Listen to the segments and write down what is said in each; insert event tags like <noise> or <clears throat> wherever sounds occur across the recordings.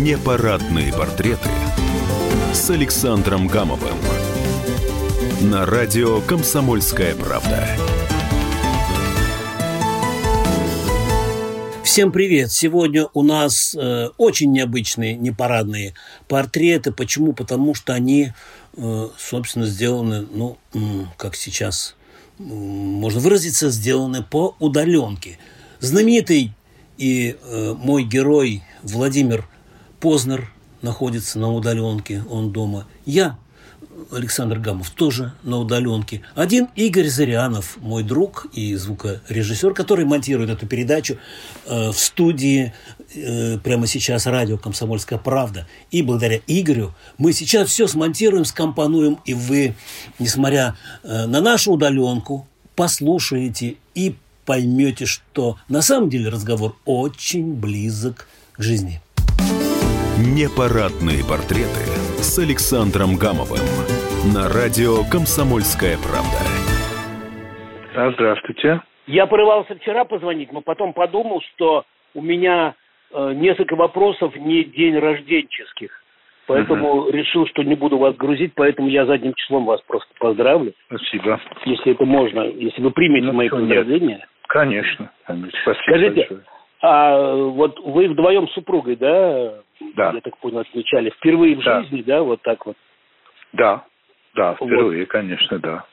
Непарадные портреты с Александром Гамовым на радио «Комсомольская правда». Всем привет! Сегодня у нас э, очень необычные непарадные портреты. Почему? Потому что они, э, собственно, сделаны, ну, как сейчас можно выразиться, сделаны по удаленке. Знаменитый и э, мой герой Владимир Познер находится на удаленке, он дома. Я, Александр Гамов, тоже на удаленке. Один Игорь Зырянов, мой друг и звукорежиссер, который монтирует эту передачу э, в студии э, прямо сейчас радио «Комсомольская правда». И благодаря Игорю мы сейчас все смонтируем, скомпонуем, и вы, несмотря э, на нашу удаленку, послушаете и поймете, что на самом деле разговор очень близок к жизни. Непарадные портреты с Александром Гамовым на радио «Комсомольская правда». Да, здравствуйте. Я порывался вчера позвонить, но потом подумал, что у меня э, несколько вопросов не день рожденческих. Поэтому угу. решил, что не буду вас грузить, поэтому я задним числом вас просто поздравлю. Спасибо. Если это можно, если вы примете ну, мои поздравления. Конечно. конечно. Спасибо Скажите, большое. а вот вы вдвоем с супругой, да? Да. Я так понял, отмечали. Впервые в да. жизни, да, вот так вот? Да, да, впервые, вот. конечно, да.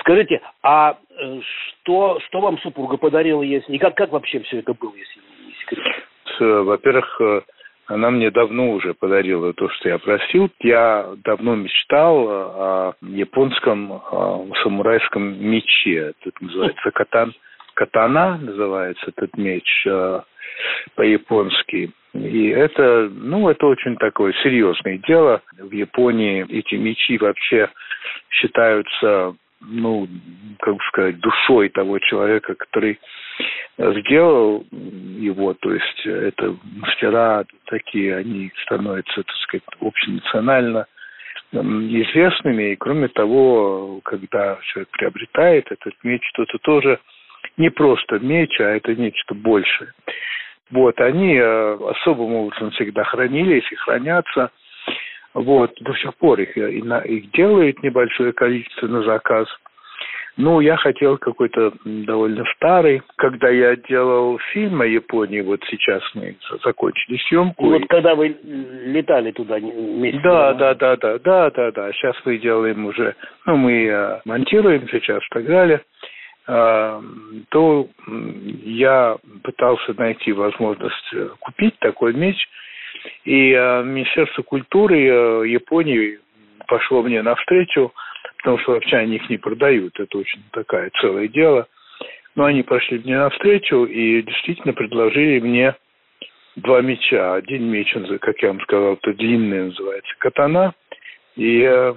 Скажите, а э, что, что вам супруга подарила, если... И как, как вообще все это было, если не секрет? Во-первых, э, она мне давно уже подарила то, что я просил. Я давно мечтал о японском о самурайском мече. Это называется катан. Катана называется этот меч э, по-японски. И это, ну, это очень такое серьезное дело. В Японии эти мечи вообще считаются, ну, как сказать, душой того человека, который сделал его, то есть это мастера такие, они становятся, так сказать, общенационально известными, и кроме того, когда человек приобретает этот меч, то это тоже не просто меч, а это нечто большее. Вот, они э, особым образом всегда хранились и хранятся. Вот, до сих пор их, их делают небольшое количество на заказ – ну, я хотел какой-то довольно старый. Когда я делал фильм о Японии, вот сейчас мы закончили съемку. И вот когда вы летали туда вместе? Да, да, да, да, да, да, да. Сейчас мы делаем уже, ну, мы э, монтируем сейчас и так далее э, то я пытался найти возможность э, купить такой меч. И Министерство культуры Японии пошло мне навстречу потому что вообще они их не продают. Это очень такая целое дело. Но они пошли мне навстречу и действительно предложили мне два меча. Один меч, как я вам сказал, это длинный, называется катана, и э,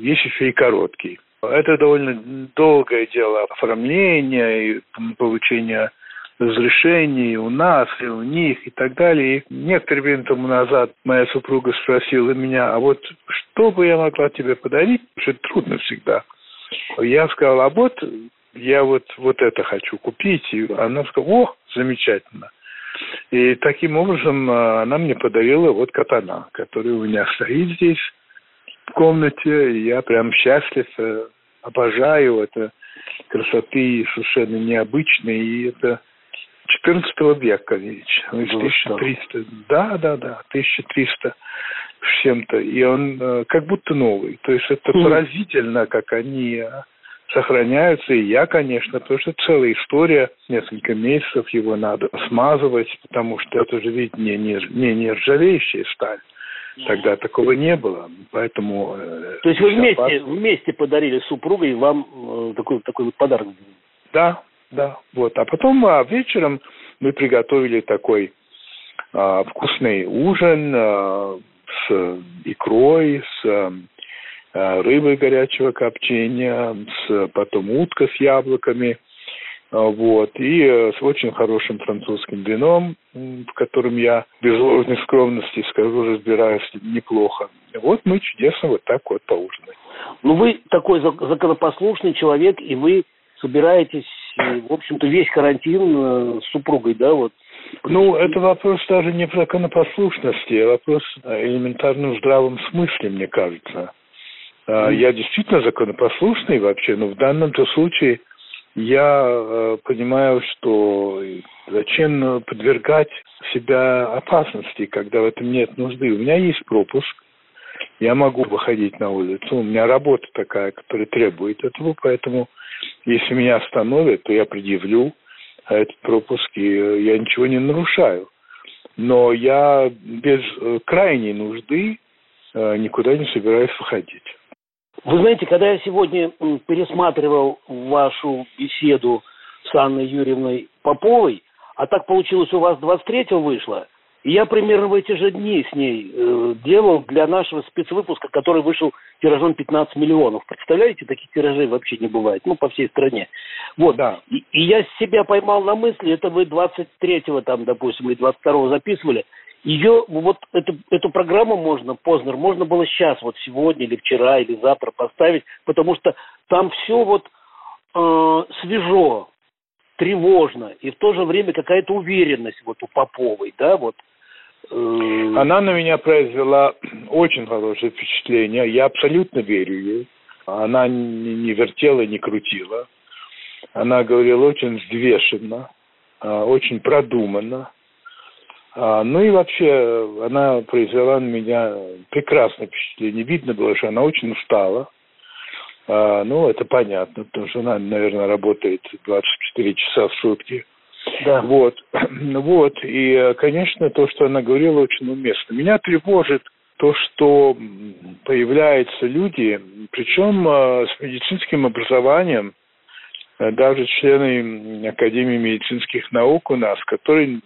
есть еще и короткий. Это довольно долгое дело оформления и получения разрешений у нас и у них и так далее. И некоторое время тому назад моя супруга спросила меня, а вот что бы я могла тебе подарить? Потому что трудно всегда. Я сказал, а вот я вот, вот это хочу купить. И она сказала, о, замечательно. И таким образом а, она мне подарила вот катана, который у меня стоит здесь в комнате. И я прям счастлив, э, обожаю это красоты совершенно необычной. И это 14 века вещь. 1300. Да, да, да, 1300 с чем-то. И он э, как будто новый. То есть это mm. поразительно, как они э, сохраняются. И я, конечно, потому что целая история, несколько месяцев его надо смазывать, потому что это же ведь не, не, не нержавеющая сталь. Тогда такого не было, поэтому... Э, То есть вы вместе, вместе подарили супругой вам такой, такой вот подарок? Да, да, вот. А потом а, вечером мы приготовили такой а, вкусный ужин а, с икрой, с а, рыбой горячего копчения, с потом утка с яблоками, вот, и а, с очень хорошим французским вином, в котором я без ложной скромности скажу, разбираюсь неплохо. Вот мы чудесно вот так вот поужинали. Ну, вы такой законопослушный человек, и вы собираетесь в общем-то, весь карантин э, с супругой, да, вот Ну, это вопрос даже не про законопослушности, а вопрос о элементарном здравом смысле, мне кажется. Mm. Я действительно законопослушный вообще, но в данном-то случае я э, понимаю, что зачем подвергать себя опасности, когда в этом нет нужды. У меня есть пропуск, я могу выходить на улицу, у меня работа такая, которая требует этого, поэтому если меня остановят, то я предъявлю этот пропуск, и я ничего не нарушаю. Но я без э, крайней нужды э, никуда не собираюсь выходить. Вы знаете, когда я сегодня пересматривал вашу беседу с Анной Юрьевной Поповой, а так получилось, у вас 23-го вышло, и я примерно в эти же дни с ней э, делал для нашего спецвыпуска, который вышел тиражом 15 миллионов. Представляете, таких тиражей вообще не бывает, ну, по всей стране. Вот, да. И, и я себя поймал на мысли, это вы 23-го там, допустим, или 22-го записывали, ее, вот эту, эту программу можно, Познер, можно было сейчас, вот сегодня или вчера или завтра поставить, потому что там все вот э, свежо, тревожно, и в то же время какая-то уверенность вот у Поповой, да, вот. Э... Она на меня произвела <clears throat> очень хорошее впечатление, я абсолютно верю ей. Она не вертела, не крутила. Она говорила очень взвешенно, а, очень продуманно ну и вообще, она произвела на меня прекрасное впечатление. Видно было, что она очень устала. А, ну, это понятно, потому что она, наверное, работает 24 часа в сутки. Да. Вот. <clears throat> вот. И, конечно, то, что она говорила, очень уместно. Меня тревожит то, что появляются люди, причем а, с медицинским образованием, даже члены Академии медицинских наук у нас, которые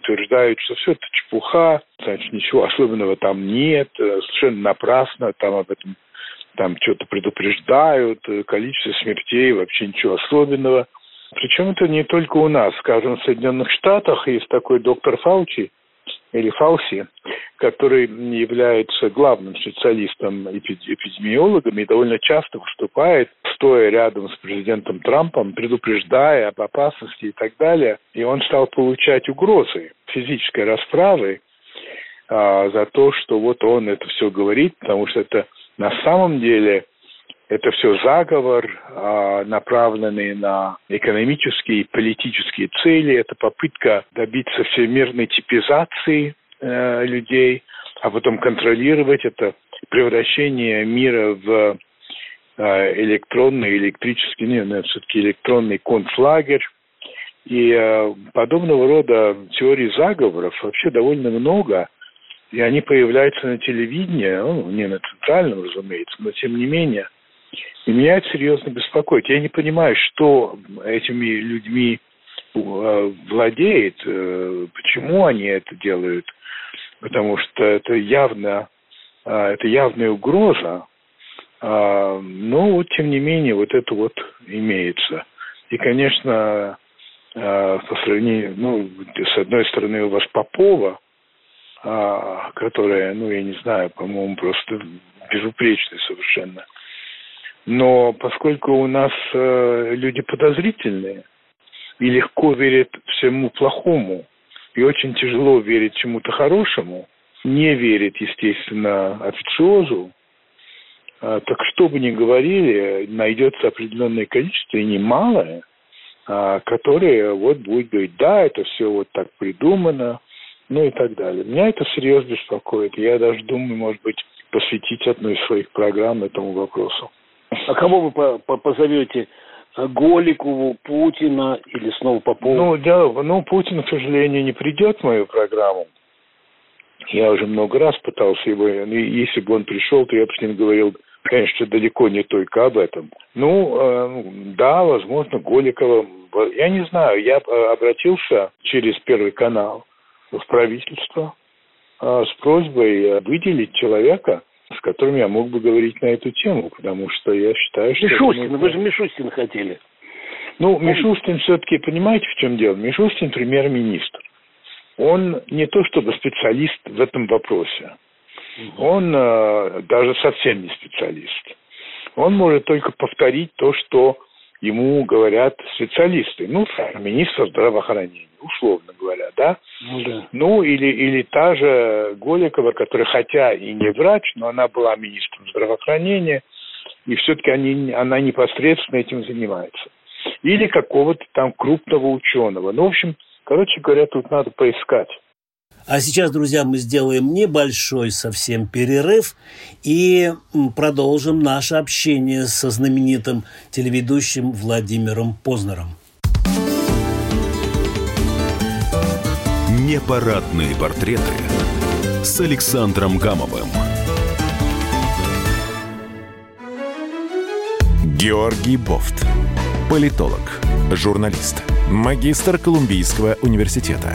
утверждают, что все это чепуха, значит, ничего особенного там нет, э, совершенно напрасно там об этом там что-то предупреждают, э, количество смертей, вообще ничего особенного. Причем это не только у нас. Скажем, в Соединенных Штатах есть такой доктор Фаучи, или Фауси, который является главным специалистом эпидемиологом и довольно часто выступает, стоя рядом с президентом Трампом, предупреждая об опасности и так далее. И он стал получать угрозы физической расправы а, за то, что вот он это все говорит, потому что это на самом деле это все заговор, а, направленный на экономические и политические цели. Это попытка добиться всемирной типизации э, людей, а потом контролировать это превращение мира в э, электронный, электрический, нет, все-таки электронный концлагерь. И э, подобного рода теорий заговоров вообще довольно много, и они появляются на телевидении, ну, не на центральном, разумеется, но тем не менее – и меня это серьезно беспокоит. Я не понимаю, что этими людьми э, владеет, э, почему они это делают, потому что это явно, э, это явная угроза, а, но вот тем не менее вот это вот имеется. И, конечно, по сравнению, ну, с одной стороны у вас Попова, а, которая, ну, я не знаю, по-моему, просто безупречная совершенно – но поскольку у нас э, люди подозрительные и легко верят всему плохому, и очень тяжело верить чему-то хорошему, не верят, естественно, официозу, э, так что бы ни говорили, найдется определенное количество, и немалое, э, которые вот будет говорить, да, это все вот так придумано, ну и так далее. Меня это серьезно беспокоит. Я даже думаю, может быть, посвятить одну из своих программ этому вопросу. А кого вы позовете? Голикову, Путина или снова Попова? Ну, дело, ну, Путин, к сожалению, не придет в мою программу. Я уже много раз пытался его, ну, если бы он пришел, то я бы с ним говорил, конечно, далеко не только об этом. Ну, э, да, возможно, Голикова. Я не знаю, я обратился через Первый канал в правительство э, с просьбой выделить человека, с которым я мог бы говорить на эту тему, потому что я считаю, что... Мишустин, вы же Мишустин хотели. Ну, Мишустин все-таки, понимаете, в чем дело? Мишустин премьер-министр. Он не то чтобы специалист в этом вопросе. Он э, даже совсем не специалист. Он может только повторить то, что ему говорят специалисты. Ну, министр здравоохранения, условно говоря, да? Ну, да. ну или, или та же Голикова, которая хотя и не врач, но она была министром здравоохранения, и все-таки они, она непосредственно этим занимается. Или какого-то там крупного ученого. Ну, в общем, короче говоря, тут надо поискать. А сейчас, друзья, мы сделаем небольшой совсем перерыв и продолжим наше общение со знаменитым телеведущим Владимиром Познером. Непарадные портреты с Александром Гамовым. Георгий Бофт. Политолог, журналист, магистр Колумбийского университета,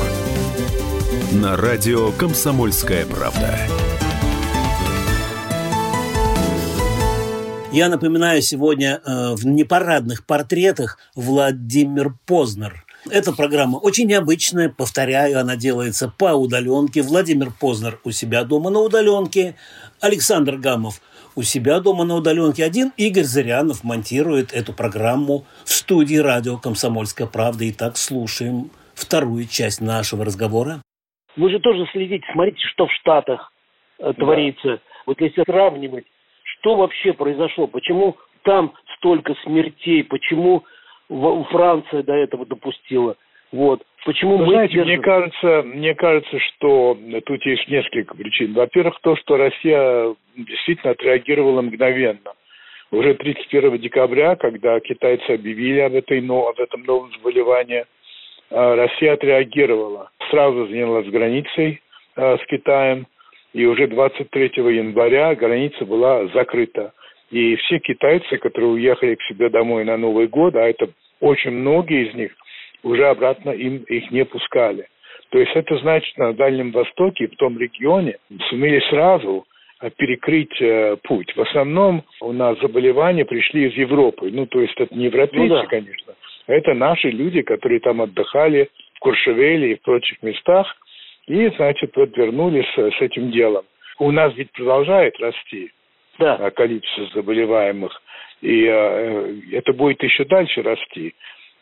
на радио «Комсомольская правда». Я напоминаю, сегодня э, в непарадных портретах Владимир Познер – эта программа очень необычная, повторяю, она делается по удаленке. Владимир Познер у себя дома на удаленке, Александр Гамов у себя дома на удаленке. Один Игорь Зырянов монтирует эту программу в студии радио «Комсомольская правда». Итак, слушаем вторую часть нашего разговора. Вы же тоже следите, смотрите, что в Штатах э, творится. Вот если сравнивать, что вообще произошло, почему там столько смертей, почему Франция до этого допустила. Вот. Почему Вы мы знаете, держим... мне кажется, мне кажется, что тут есть несколько причин. Во-первых, то, что Россия действительно отреагировала мгновенно. Уже 31 декабря, когда китайцы объявили об, этой, но, об этом новом заболевании, а, Россия отреагировала. Сразу занялась границей а, с Китаем, и уже 23 января граница была закрыта. И все китайцы, которые уехали к себе домой на Новый год, а это очень многие из них, уже обратно им их не пускали. То есть это значит, на Дальнем Востоке, в том регионе, сумели сразу э, перекрыть э, путь. В основном у нас заболевания пришли из Европы. Ну, то есть это не европейцы, ну, да. конечно, а это наши люди, которые там отдыхали Куршевеле и в прочих местах, и, значит, вот вернулись с, с этим делом. У нас ведь продолжает расти да. А, количество заболеваемых. И э, это будет еще дальше расти.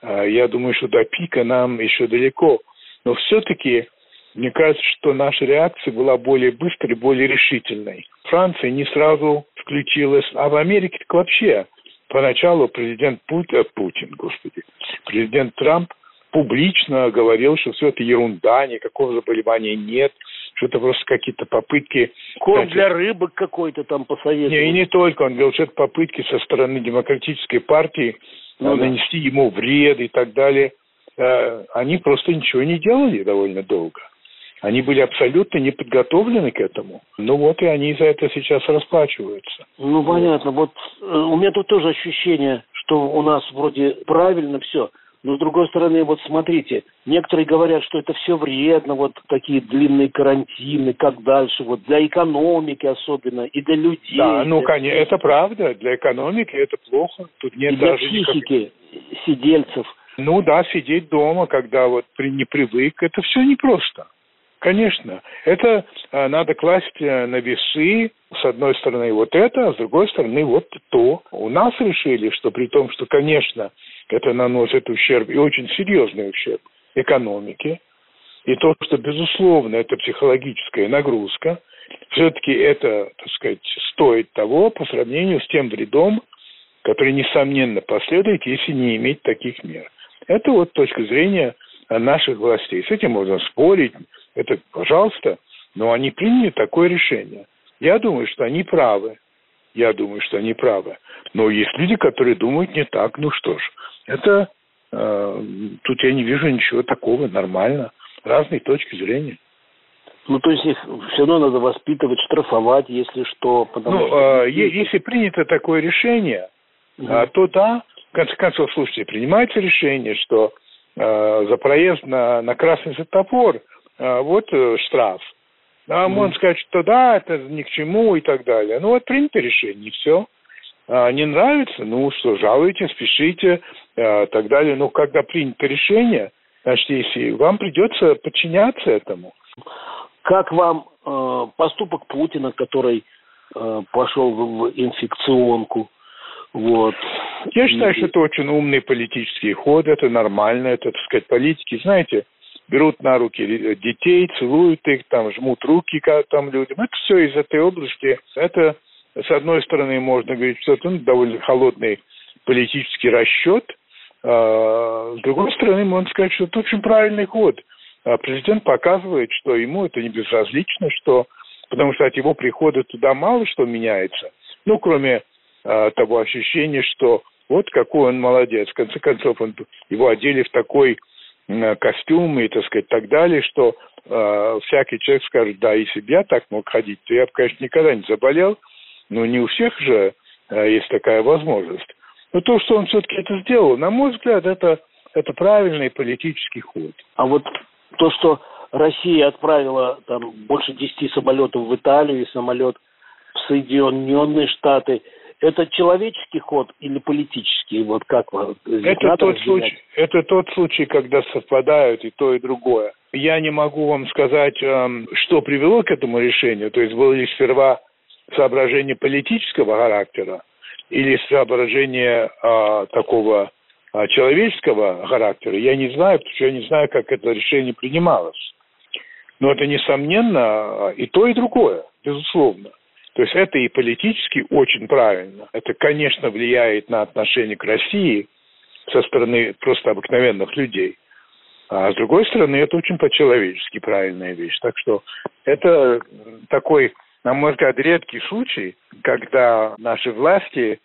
Э, я думаю, что до пика нам еще далеко. Но все-таки мне кажется, что наша реакция была более быстрой, более решительной. Франция не сразу включилась, а в Америке так вообще. Поначалу президент Путин, Путин, господи, президент Трамп публично говорил, что все это ерунда, никакого заболевания нет – что это просто какие-то попытки... Корм кстати, для рыбок какой-то там посоветовал. Не, и не только. Он говорил, что это попытки со стороны демократической партии ну, нанести да. ему вред и так далее. Э, они просто ничего не делали довольно долго. Они были абсолютно не подготовлены к этому. Ну вот и они за это сейчас расплачиваются. Ну понятно. Вот э, у меня тут тоже ощущение, что у нас вроде правильно все. Но с другой стороны, вот смотрите, некоторые говорят, что это все вредно, вот такие длинные карантины, как дальше, вот для экономики особенно, и для людей. Да, ну, конечно, это правда, для экономики это плохо. Тут нет и для даже психики никак... сидельцев. Ну да, сидеть дома, когда вот не привык, это все непросто. Конечно, это а, надо класть э, на весы, с одной стороны вот это, а с другой стороны вот то. У нас решили, что при том, что, конечно, это наносит ущерб, и очень серьезный ущерб экономике, и то, что, безусловно, это психологическая нагрузка, все-таки это, так сказать, стоит того по сравнению с тем вредом, который, несомненно, последует, если не иметь таких мер. Это вот точка зрения наших властей. С этим можно спорить, это пожалуйста, но они приняли такое решение. Я думаю, что они правы. Я думаю, что они правы. Но есть люди, которые думают не так. Ну что ж, это э, тут я не вижу ничего такого, нормально. Разные точки зрения. Ну, то есть их все равно надо воспитывать, штрафовать, если что. Потому ну, что... Э, если принято такое решение, угу. то да, в конце концов, слушайте, принимается решение, что за проезд на, на красный светофор э, вот э, штраф. А mm. можно сказать, что да, это ни к чему и так далее. Ну вот принято решение, и все. А, не нравится, ну что, жалуйтесь, пишите, а, так далее. Но когда принято решение, значит, если вам придется подчиняться этому. Как вам э, поступок Путина, который э, пошел в, в инфекционку? Вот. Я считаю, что это очень умный политический ход, это нормально, это, так сказать, политики, знаете, берут на руки детей, целуют их, там, жмут руки там людям. Это все из этой области. Это, с одной стороны, можно говорить, что это ну, довольно холодный политический расчет, а, с другой стороны, можно сказать, что это очень правильный ход. А президент показывает, что ему это не безразлично, что, потому что от его прихода туда мало что меняется. Ну, кроме а, того ощущения, что вот какой он молодец. В конце концов, он, его одели в такой костюм и, так сказать, так далее, что э, всякий человек скажет, да, если бы я так мог ходить, то я бы, конечно, никогда не заболел. Но не у всех же э, есть такая возможность. Но то, что он все-таки это сделал, на мой взгляд, это, это правильный политический ход. А вот то, что Россия отправила там больше 10 самолетов в Италию и самолет в Соединенные Штаты – это человеческий ход или политический? Вот как вы? Это тот, случай, это тот случай, когда совпадают и то, и другое. Я не могу вам сказать, эм, что привело к этому решению. То есть было ли сперва соображение политического характера или соображение а, такого а, человеческого характера. Я не знаю, потому что я не знаю, как это решение принималось. Но это, несомненно, и то, и другое, безусловно. То есть это и политически очень правильно. Это, конечно, влияет на отношение к России со стороны просто обыкновенных людей. А с другой стороны, это очень по-человечески правильная вещь. Так что это такой, на мой взгляд, редкий случай, когда наши власти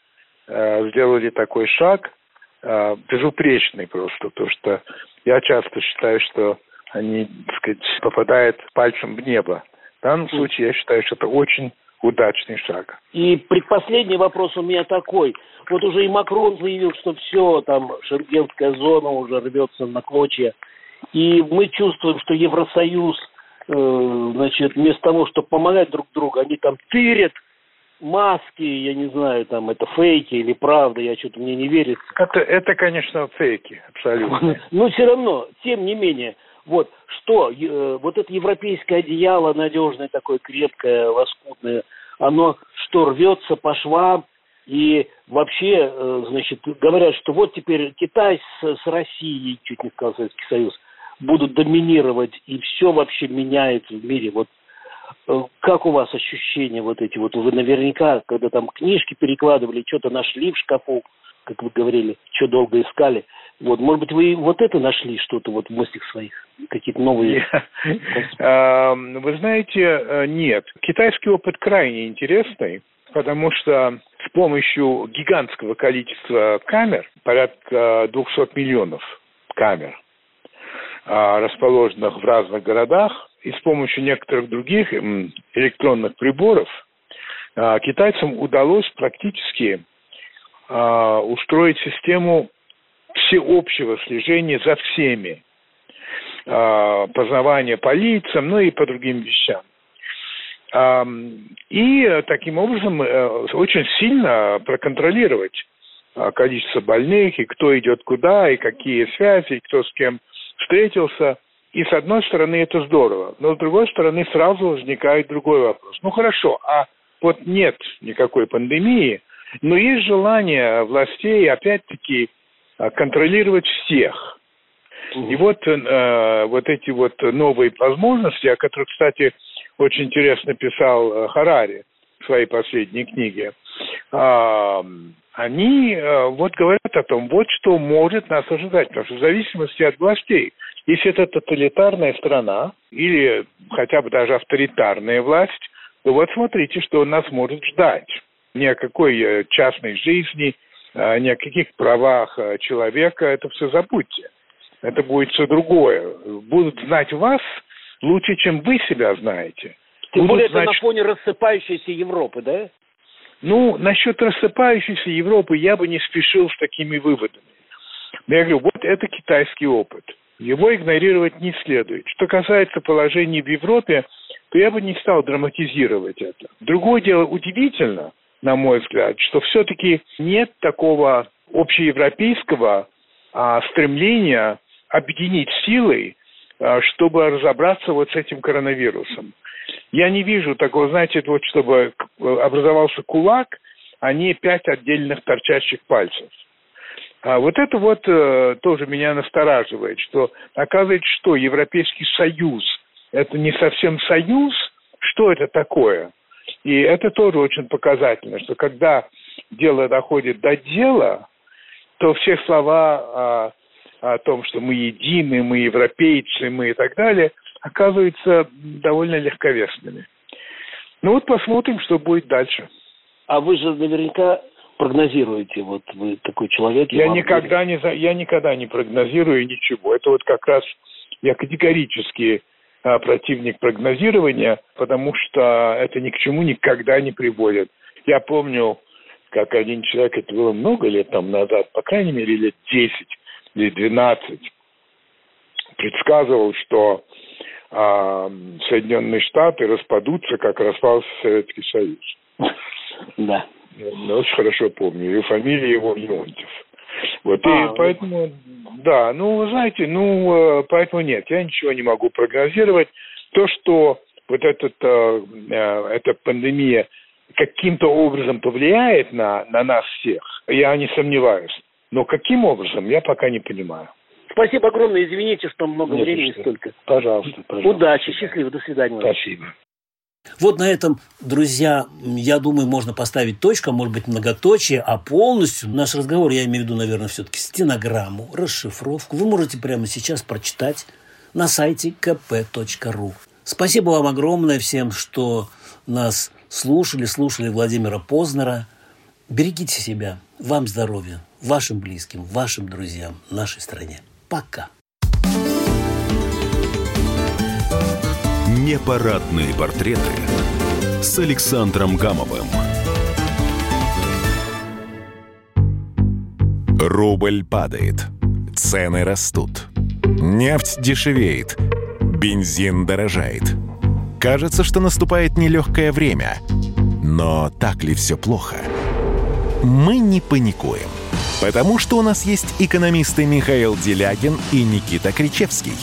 э, сделали такой шаг, э, безупречный просто, то что я часто считаю, что они, так сказать, попадают пальцем в небо. В данном случае я считаю, что это очень удачный шаг. И предпоследний вопрос у меня такой. Вот уже и Макрон заявил, что все, там, шенгенская зона уже рвется на клочья. И мы чувствуем, что Евросоюз, э, значит, вместо того, чтобы помогать друг другу, они там тырят маски, я не знаю, там, это фейки или правда, я что-то мне не верится. Это, это конечно, фейки, абсолютно. <laughs> Но все равно, тем не менее, вот, что, э, вот это европейское одеяло надежное, такое крепкое, лоскутное, оно что, рвется по швам, и вообще, э, значит, говорят, что вот теперь Китай с, с Россией, чуть не сказал Советский Союз, будут доминировать, и все вообще меняется в мире. Вот э, как у вас ощущения вот эти? Вот вы наверняка, когда там книжки перекладывали, что-то нашли в шкафу, как вы говорили, что долго искали. Вот, может быть, вы вот это нашли что-то вот в мыслях своих, какие-то новые? Вы знаете, э, нет. Китайский опыт крайне интересный, потому что с помощью гигантского количества камер, порядка 200 миллионов камер, а, расположенных в разных городах, и с помощью некоторых других электронных приборов, а, китайцам удалось практически а, устроить систему всеобщего слежения за всеми, а, познавания по лицам, ну и по другим вещам. А, и таким образом э, очень сильно проконтролировать количество больных, и кто идет куда, и какие связи, и кто с кем встретился. И с одной стороны это здорово, но с другой стороны сразу возникает другой вопрос. Ну хорошо, а вот нет никакой пандемии – но есть желание властей, опять-таки, а, контролировать всех. И вот, э, вот эти вот новые возможности, о которых, кстати, очень интересно писал э, Харари в своей последней книге, э, они э, вот говорят о том, вот что может нас ожидать, потому что в зависимости от властей, если это тоталитарная страна или хотя бы даже авторитарная власть, то вот смотрите, что нас может ждать ни о какой э, частной жизни, э, ни о каких правах э, человека, это все забудьте. Это будет все другое. Будут знать вас лучше, чем вы себя знаете. Тем более знать... это на фоне рассыпающейся Европы, да? Ну, насчет рассыпающейся Европы я бы не спешил с такими выводами. Но я говорю, вот это китайский опыт. Его игнорировать не следует. Что касается положения в Европе, то я бы не стал драматизировать это. Другое дело, удивительно, на мой взгляд, что все-таки нет такого общеевропейского а, стремления объединить силы, а, чтобы разобраться вот с этим коронавирусом. Я не вижу такого, знаете, вот чтобы образовался кулак, а не пять отдельных торчащих пальцев. А вот это вот э, тоже меня настораживает, что оказывается, что Европейский Союз – это не совсем союз, что это такое? И это тоже очень показательно, что когда дело доходит до дела, то все слова о, о том, что мы едины, мы европейцы, мы и так далее, оказываются довольно легковесными. Ну вот посмотрим, что будет дальше. А вы же наверняка прогнозируете? Вот вы такой человек. Я никогда не, я никогда не прогнозирую ничего. Это вот как раз я категорически противник прогнозирования, потому что это ни к чему никогда не приводит. Я помню, как один человек, это было много лет там назад, по крайней мере лет 10 или 12, предсказывал, что а, Соединенные Штаты распадутся, как распался Советский Союз. Да. Я очень хорошо помню. И фамилия его Леонтьев. Вот, а, и поэтому, да, ну, вы знаете, ну, э, поэтому нет, я ничего не могу прогнозировать. То, что вот этот, э, э, эта пандемия каким-то образом повлияет на, на нас всех, я не сомневаюсь. Но каким образом, я пока не понимаю. Спасибо огромное. Извините, что много Нет, времени столько. Пожалуйста, пожалуйста. Удачи, счастливо, до свидания. Спасибо. Вот на этом, друзья, я думаю, можно поставить точку, а может быть многоточие, а полностью наш разговор, я имею в виду, наверное, все-таки стенограмму, расшифровку, вы можете прямо сейчас прочитать на сайте kp.ru. Спасибо вам огромное всем, что нас слушали, слушали Владимира Познера. Берегите себя, вам здоровья, вашим близким, вашим друзьям, нашей стране. Пока. Непарадные портреты с Александром Гамовым. Рубль падает, цены растут, нефть дешевеет, бензин дорожает. Кажется, что наступает нелегкое время. Но так ли все плохо? Мы не паникуем, потому что у нас есть экономисты Михаил Делягин и Никита Кричевский –